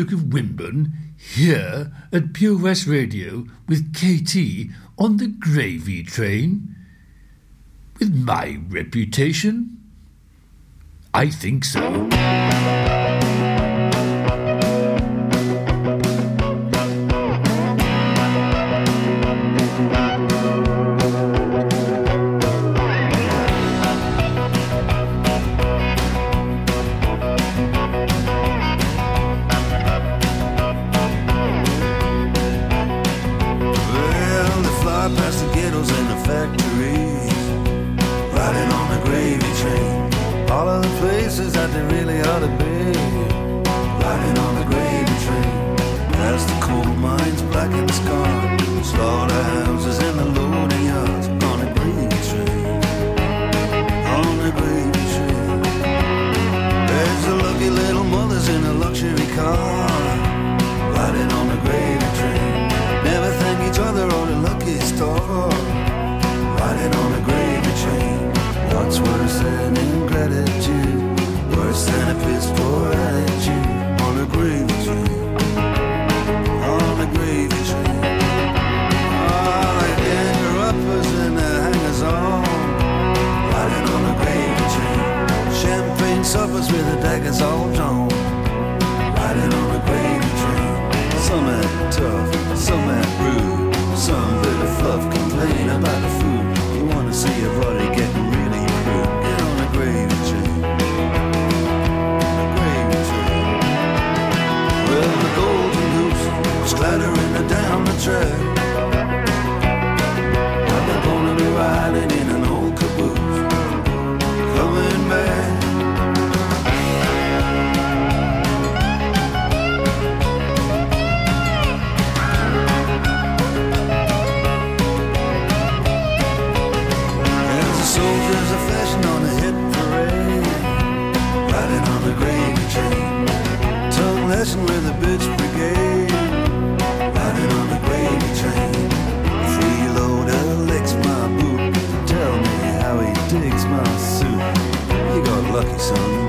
Duke of Wimborne, here at Pure West Radio with KT on the gravy train? With my reputation? I think so. dancing with the bitch brigade. Riding on the gravy train. Freeloader licks my boot. Tell me how he digs my suit. You got lucky, son.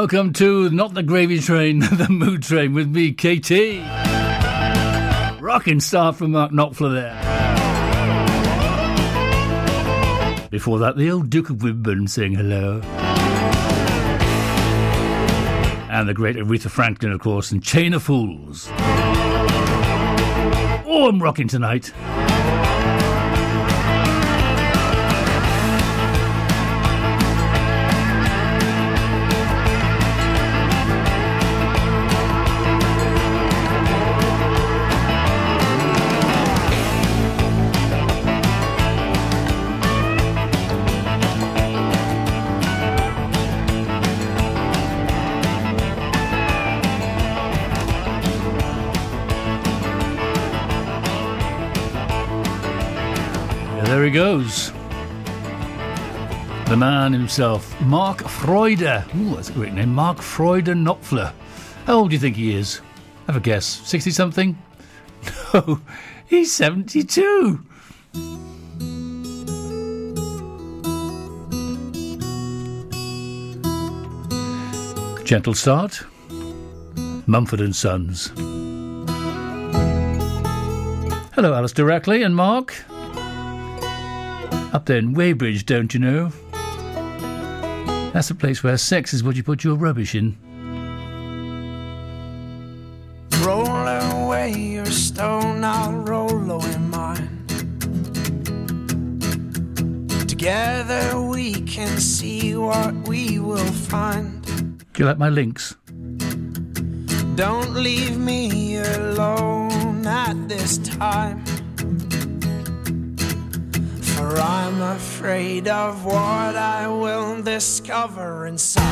Welcome to not the gravy train, the mood train with me, KT. Rocking start from Mark Knopfler there. Before that, the old Duke of Wimbledon saying hello. And the great Aretha Franklin, of course, and Chain of Fools. Oh, I'm rocking tonight. Goes. The man himself, Mark Freuder. Ooh, that's a great name. Mark Freuder Knopfler. How old do you think he is? Have a guess. 60 something? No, he's 72. Gentle start. Mumford and Sons. Hello, Alistair Rackley and Mark. Up there in Weybridge, don't you know? That's the place where sex is what you put your rubbish in. Roll away your stone, I'll roll away mine. Together we can see what we will find. Do you like my links? Don't leave me alone at this time. For I'm afraid of what I will discover inside.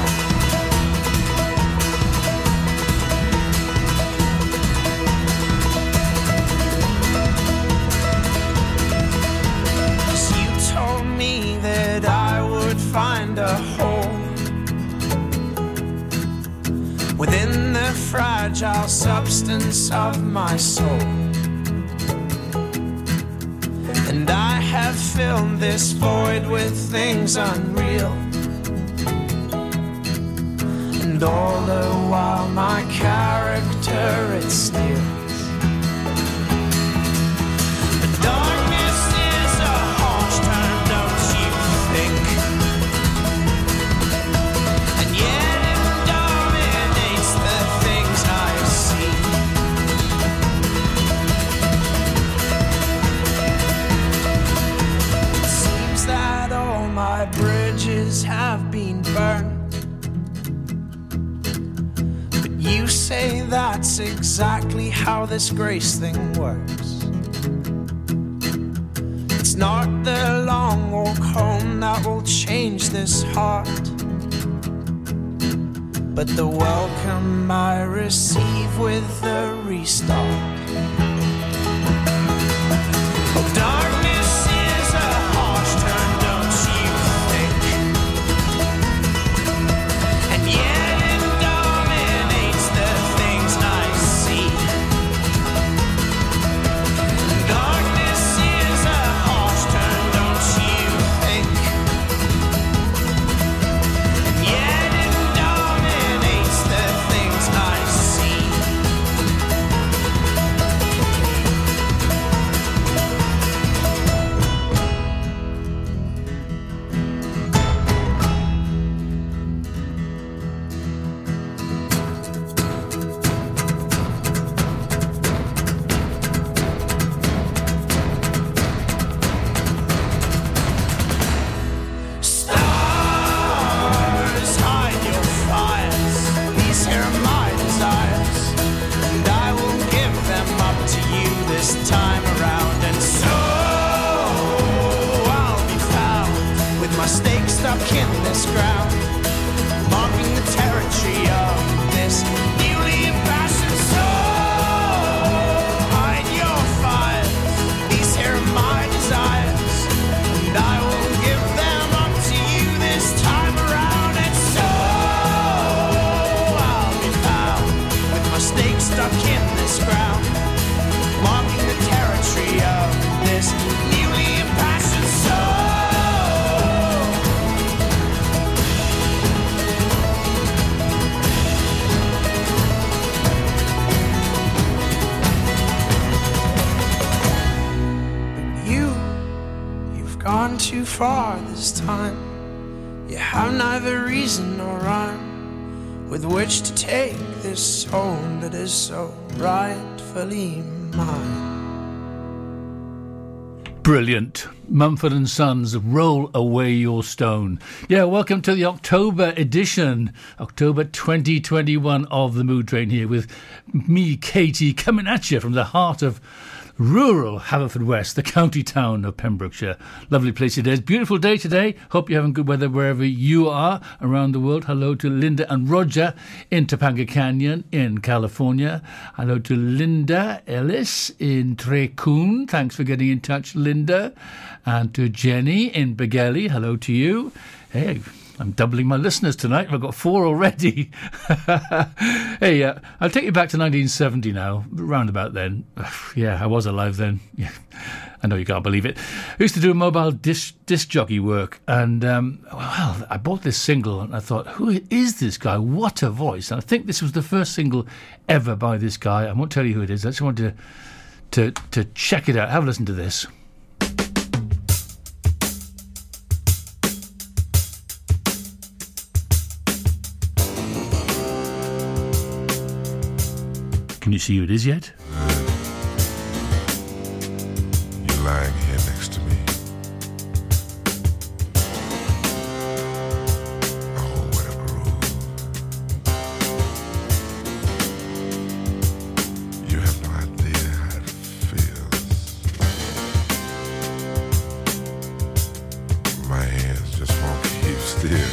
you told me that I would find a hole within the fragile substance of my soul. And I have filled this void with things unreal. And all the while, my character is steals. Exactly how this grace thing works. It's not the long walk home that will change this heart, but the welcome I receive with the restart. my stakes stuck in this ground, marking the territory of this far this time. You have neither reason nor rhyme with which to take this soul that is so rightfully mine. Brilliant. Mumford and Sons, Roll Away Your Stone. Yeah, welcome to the October edition, October 2021 of the Mood Train here with me, Katie, coming at you from the heart of rural Haverfordwest, the county town of Pembrokeshire. Lovely place it is. Beautiful day today. Hope you're having good weather wherever you are around the world. Hello to Linda and Roger in Topanga Canyon in California. Hello to Linda Ellis in Trecwn. Thanks for getting in touch, Linda. And to Jenny in Begelly. Hello to you. Hey, I'm doubling my listeners tonight. I've got four already. hey, uh, I'll take you back to 1970 now, round about then. yeah, I was alive then. Yeah, I know you can't believe it. I used to do mobile disc, disc jockey work, and um, well, I bought this single, and I thought, who is this guy? What a voice! And I think this was the first single ever by this guy. I won't tell you who it is. I just wanted to to to check it out. Have a listen to this. Can you see who it is yet? You're lying here next to me. Oh, what a groove. You have no idea how it feels. My hands just won't keep still.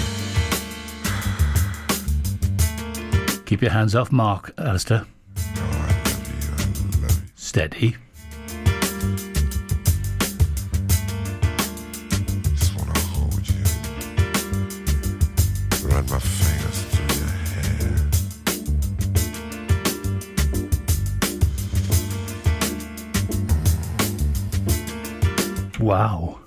Keep your hands off Mark, Alistair. Hair. Wow.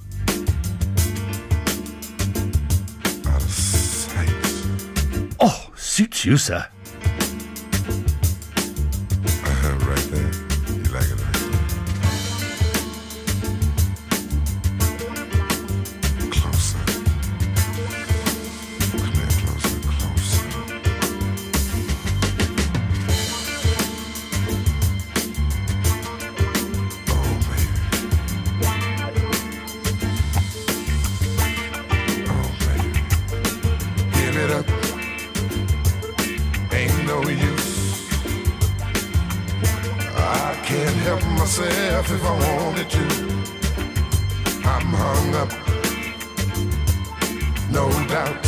Out of sight. Oh, suits you, sir. No doubt.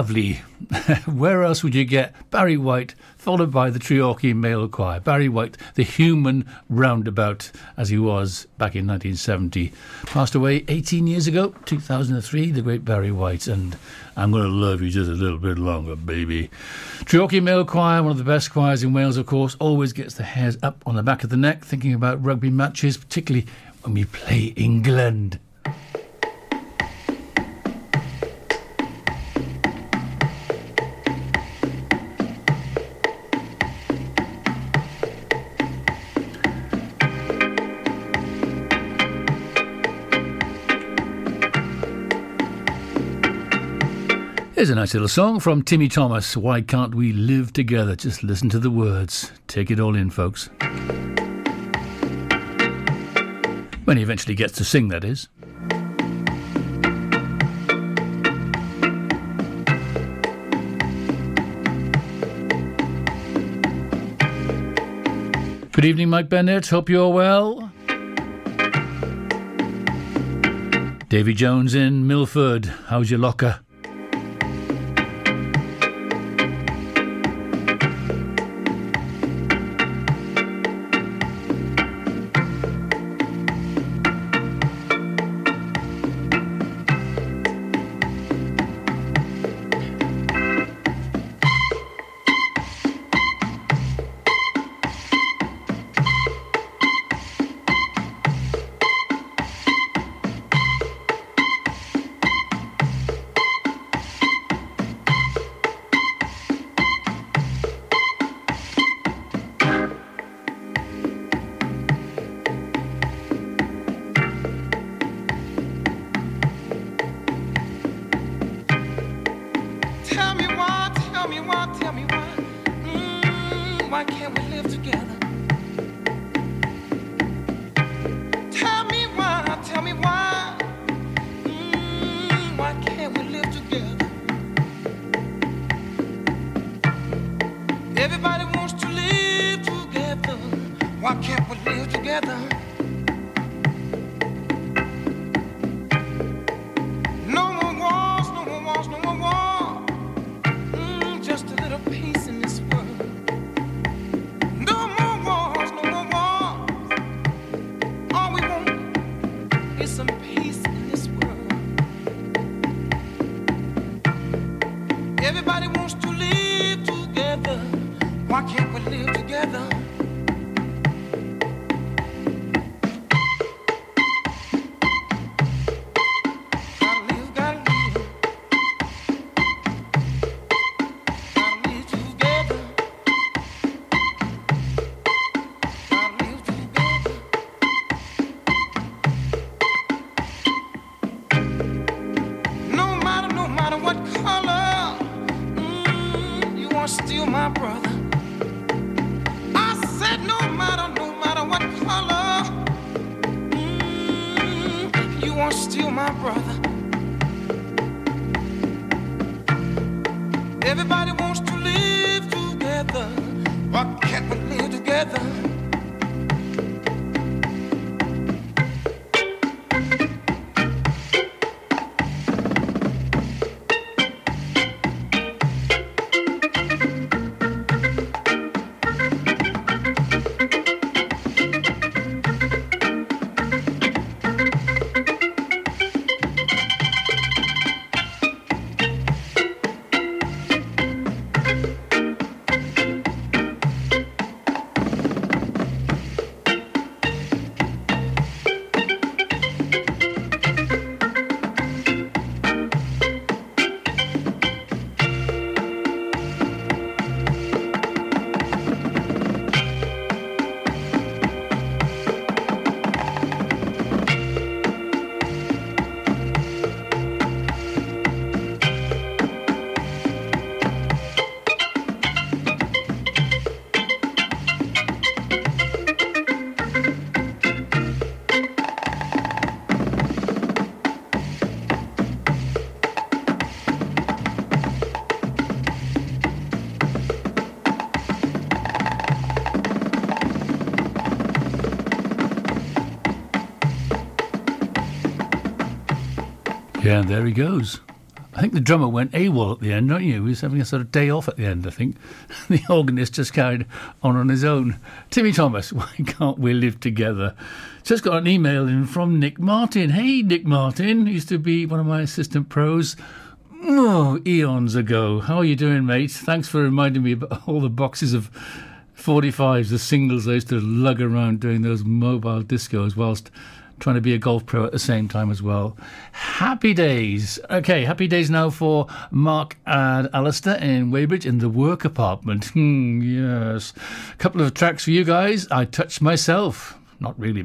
Lovely. Where else would you get Barry White, followed by the Treorchy Male Choir? Barry White, the human roundabout as he was back in 1970. Passed away 18 years ago, 2003, the great Barry White. And I'm going to love you just a little bit longer, baby. Treorchy Male Choir, one of the best choirs in Wales, of course, always gets the hairs up on the back of the neck thinking about rugby matches, particularly when we play England. Here's a nice little song from Timmy Thomas. Why can't we live together? Just listen to the words. Take it all in, folks. When he eventually gets to sing, that is. Good evening, Mike Bennett. Hope you're well. Davy Jones in Milford. How's your locker? Yeah, there he goes. I think the drummer went AWOL at the end, don't you? He was having a sort of day off at the end, I think. The organist just carried on on his own. Timmy Thomas, why can't we live together? Just got an email in from Nick Martin. Hey, Nick Martin, used to be one of my assistant pros. Oh, eons ago. How are you doing, mate? Thanks for reminding me about all the boxes of 45s, the singles I used to lug around doing those mobile discos whilst trying to be a golf pro at the same time as well. Happy days. Okay, happy days now for Mark and Alistair in Weybridge in the work apartment. Hmm, yes. A couple of tracks for you guys. I touched myself. Not really,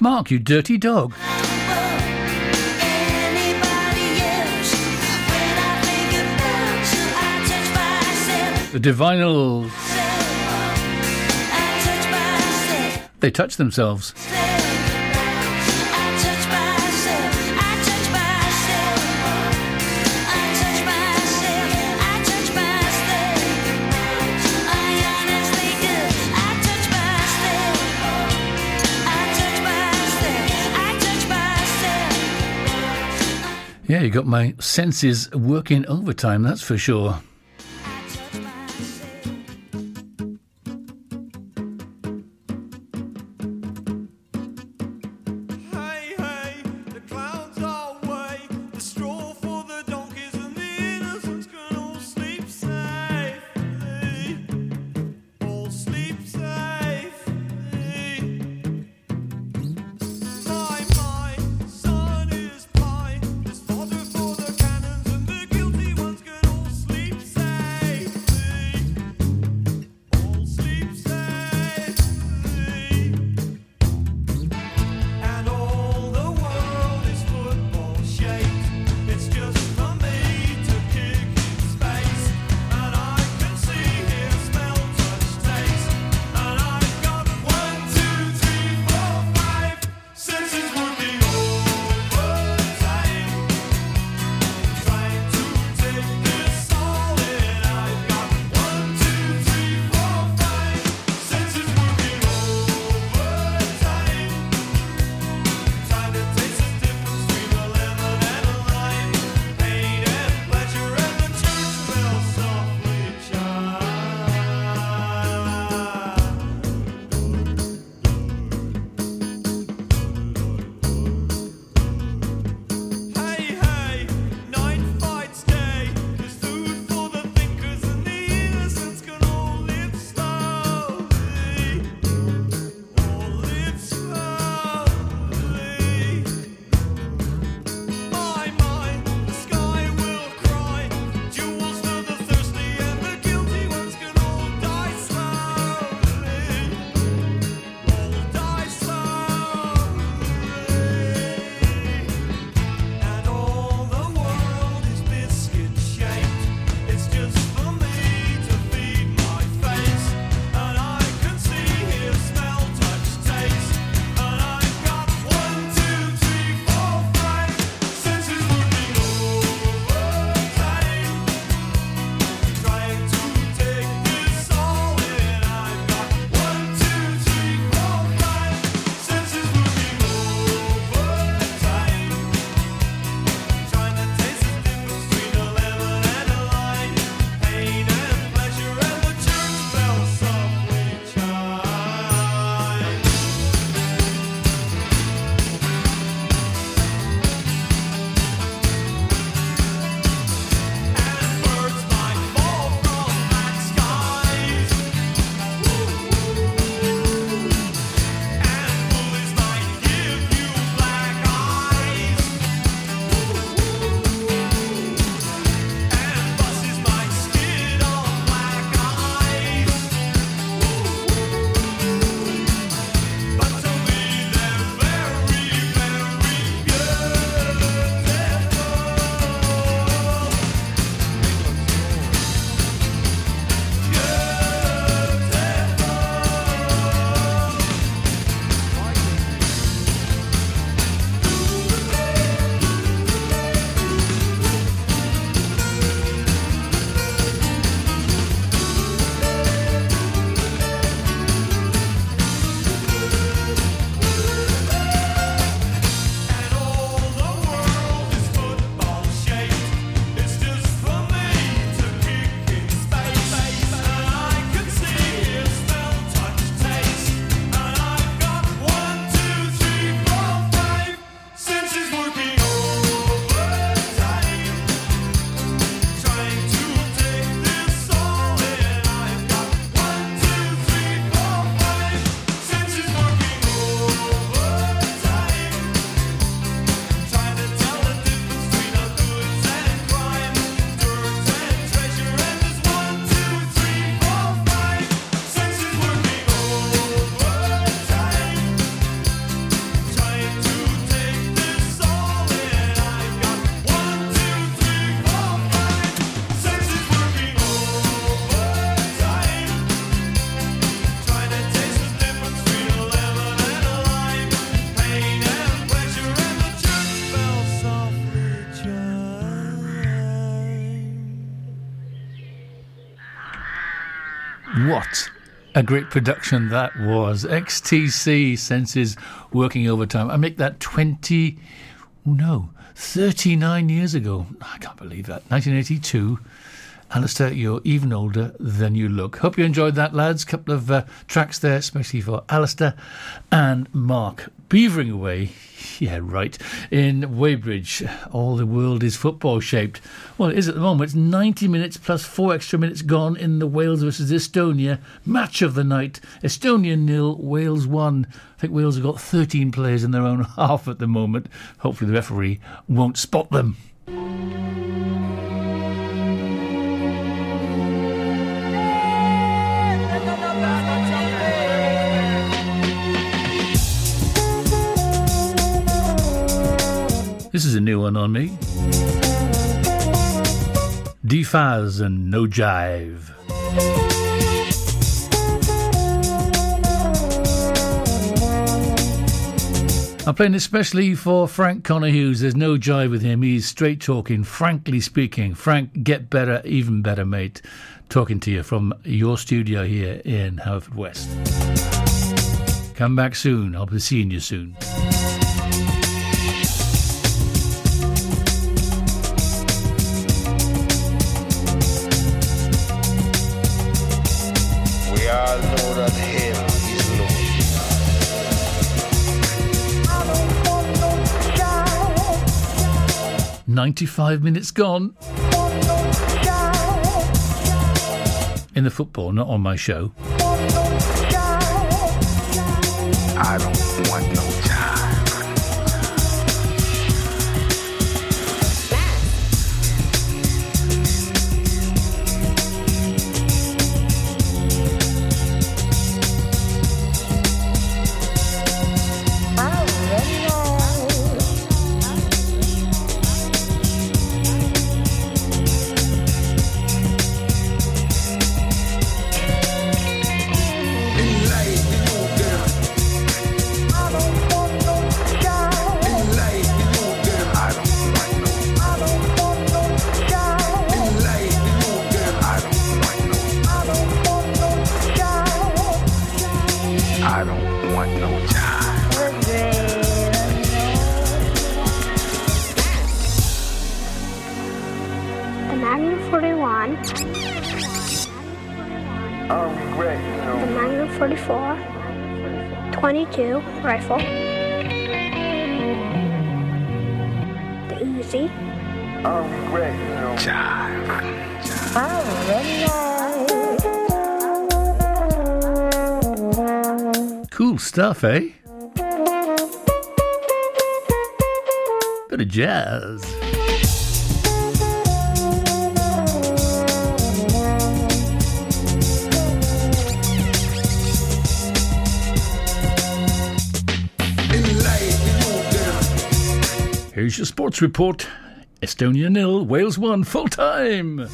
missus. you dirty dog. The Divinyls. They touch themselves. Yeah, you got my senses working overtime, that's for sure. A great production that was. XTC Senses working overtime. I make that 20, no, 39 years ago. I can't believe that. 1982. Alistair, you're even older than you look. Hope you enjoyed that, lads. Couple of uh, tracks there, especially for Alistair and Mark. Beavering away, yeah, right, in Weybridge. All the world is football shaped. Well, it is at the moment. It's 90 minutes plus four extra minutes gone in the Wales versus Estonia match of the night. Estonia nil, Wales one. I think Wales have got 13 players in their own half at the moment. Hopefully, the referee won't spot them. This is a new one on me. Defaz and No Jive. I'm playing especially for Frank Connor Hughes. There's no jive with him. He's straight talking, frankly speaking. Frank, get better, even better, mate. Talking to you from your studio here in Haverfordwest. Come back soon. I'll be seeing you soon. Ninety-five minutes gone. In the football, not on my show. Eh? Bit of jazz. Here's your sports report. Estonia nil, Wales one, full time.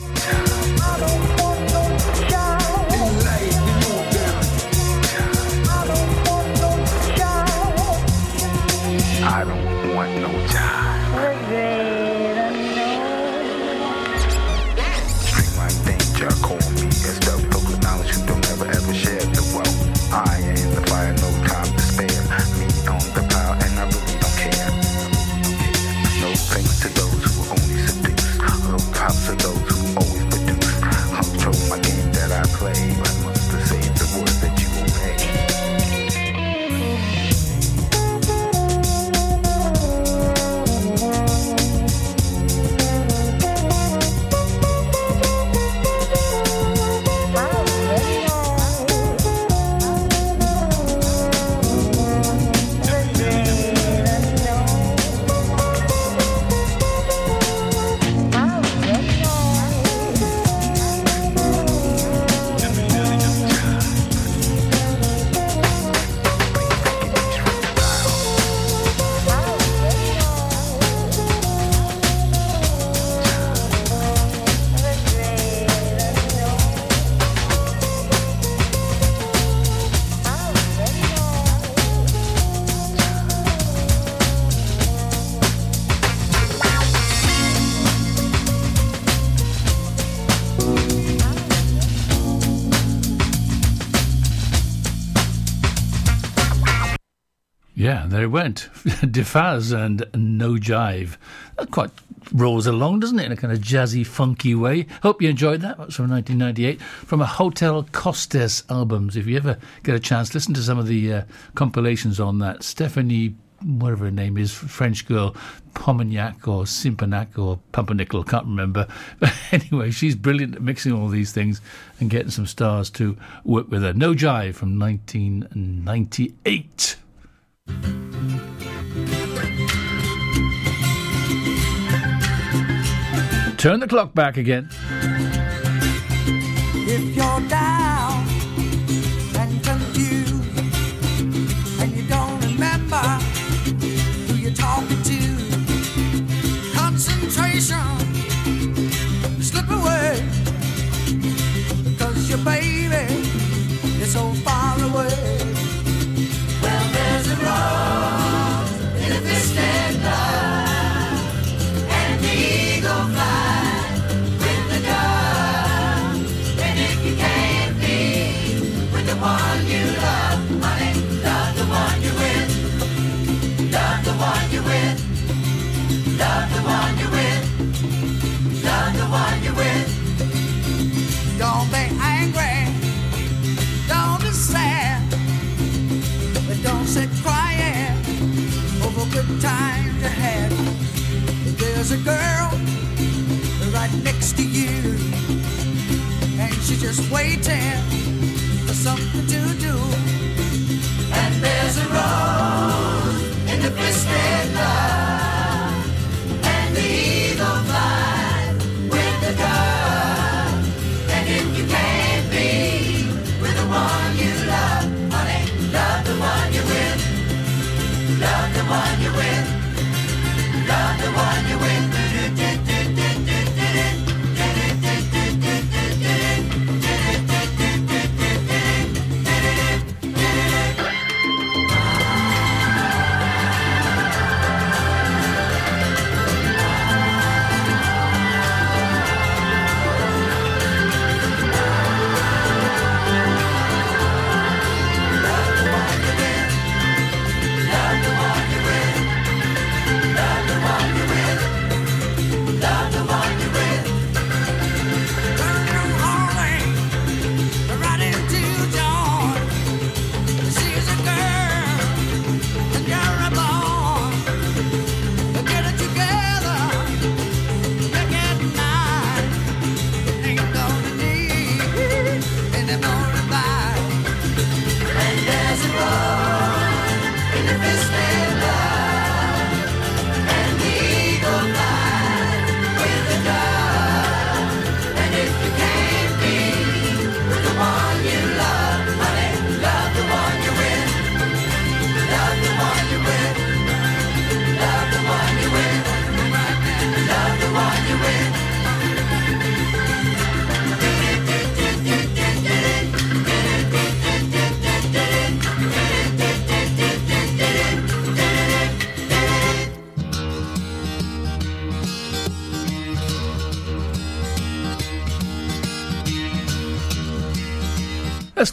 Went. Defaz and No Jive. That quite rolls along, doesn't it, in a kind of jazzy, funky way. Hope you enjoyed that. That's from 1998 from a Hotel Costes albums. If you ever get a chance, listen to some of the uh, compilations on that. Stephanie whatever her name is, French girl, Pomagnac or Simpanac or Pumpernickel, can't remember. But anyway, she's brilliant at mixing all these things and getting some stars to work with her. No Jive from 1998. Turn the clock back again. A girl right next to you and she's just waiting for something to do. And there's a rose in the twisted love, and the eagle flies with the dove. And if you can't be with the one you love, honey, love the one you're. Love the one you're with. Love the one you're with.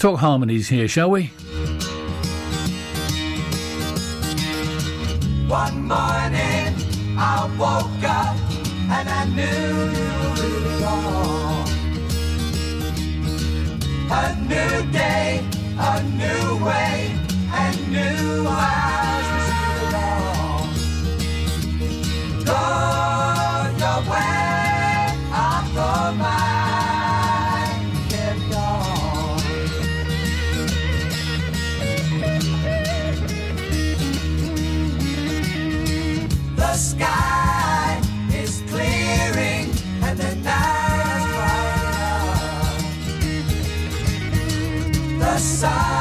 Talk harmonies here, shall we? Bright.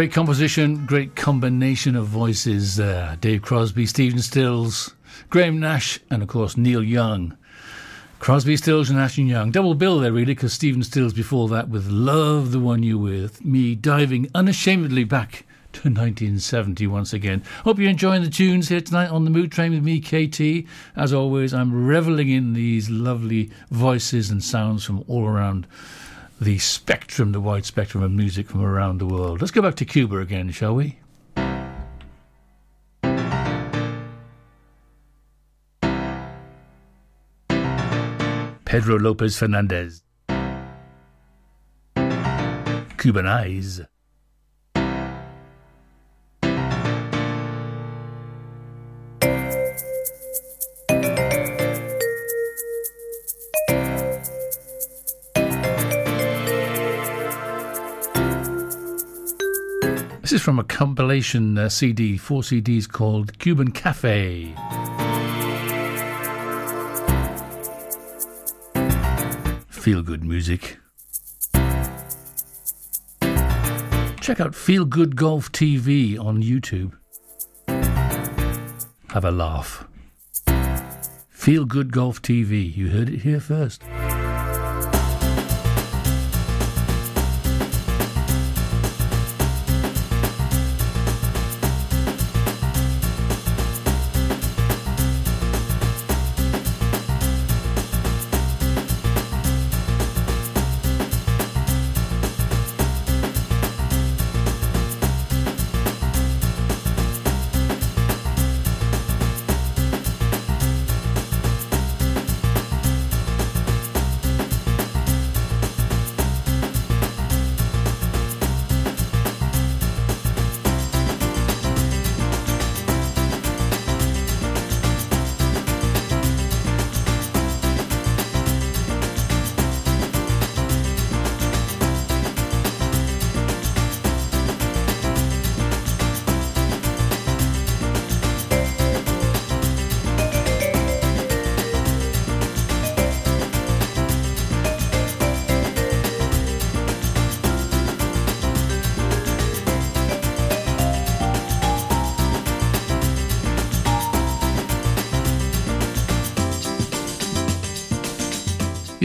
Great composition, great combination of voices there. Dave Crosby, Stephen Stills, Graham Nash, and of course Neil Young. Crosby, Stills, and Nash and Young. Double bill there, really, because Stephen Stills before that with Love the One You With. Me diving unashamedly back to 1970 once again. Hope you're enjoying the tunes here tonight on the Mood Train with me, KT. As always, I'm reveling in these lovely voices and sounds from all around the spectrum, the wide spectrum of music from around the world. Let's go back to Cuba again, shall we? Pedro Lopez Fernandez. Cuban Eyes. This is from a compilation uh, CD, four CDs called Cuban Cafe. Feel good music. Check out Feel Good Golf TV on YouTube. Have a laugh. Feel Good Golf TV. You heard it here first.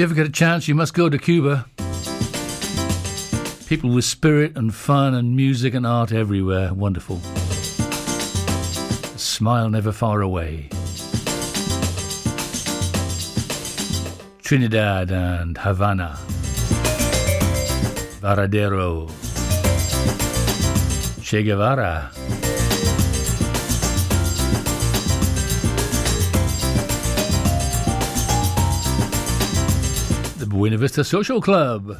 Ever get a chance, you must go to Cuba. People with spirit and fun and music and art everywhere. Wonderful. A smile never far away. Trinidad and Havana. Varadero. Che Guevara. Buena Vista Social Club.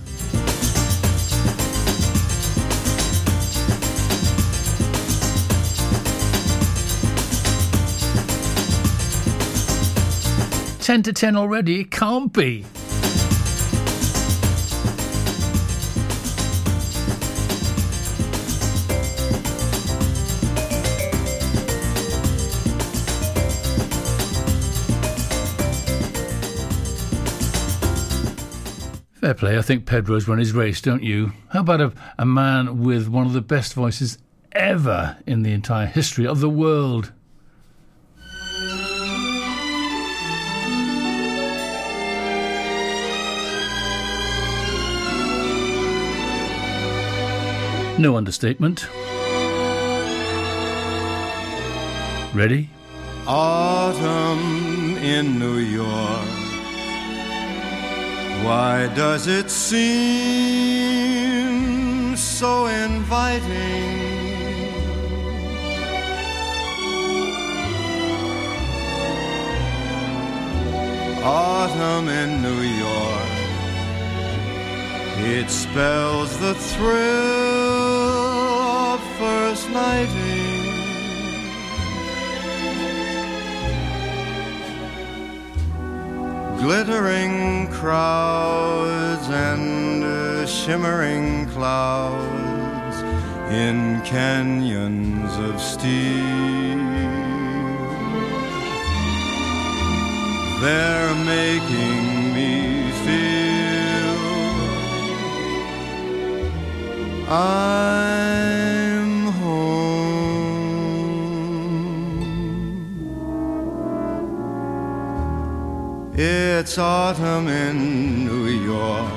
Ten to ten already? It can't be. Fair play. I think Pedro's run his race, don't you? How about a, a man with one of the best voices ever in the entire history of the world? No understatement. Ready? Autumn in New York. Why does it seem so inviting? Autumn in New York. It spells the thrill of first nighting. Glittering crowds and uh, shimmering clouds in canyons of steel. They're making me feel I'm It's autumn in New York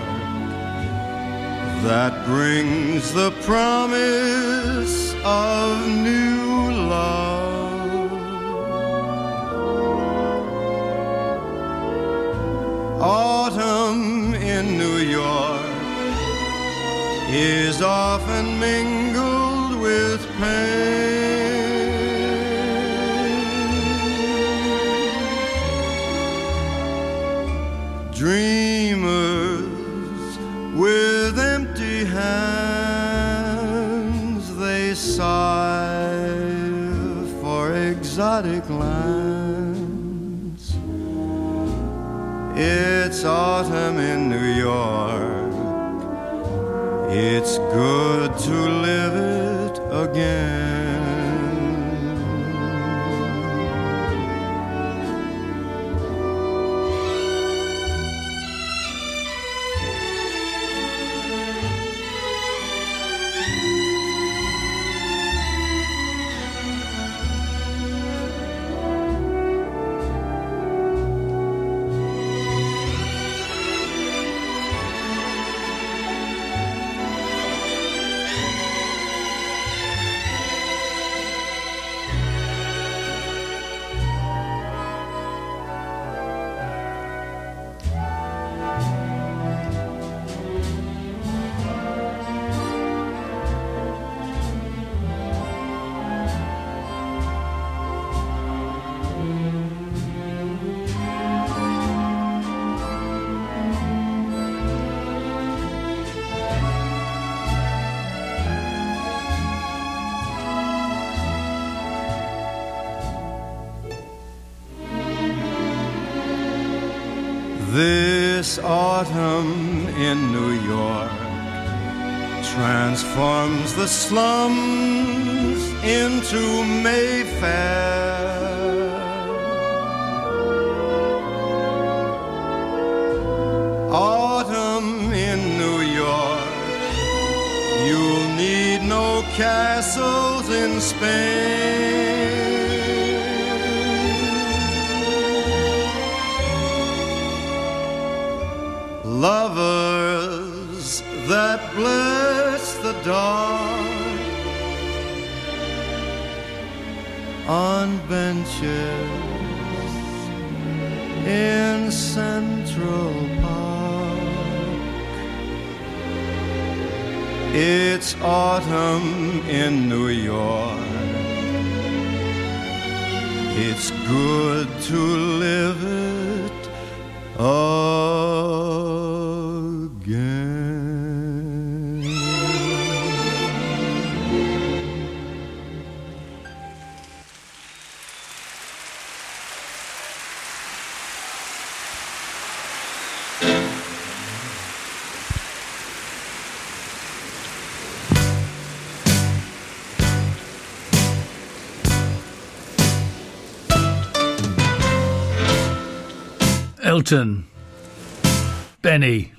that brings the promise of new love. Autumn in New York is often mingled with pain. Dreamers with empty hands, they sigh for exotic lands. It's autumn in New York. It's good to live it again. Benches in Central Park. It's autumn in New York. It's good to live it again. Elton. Benny.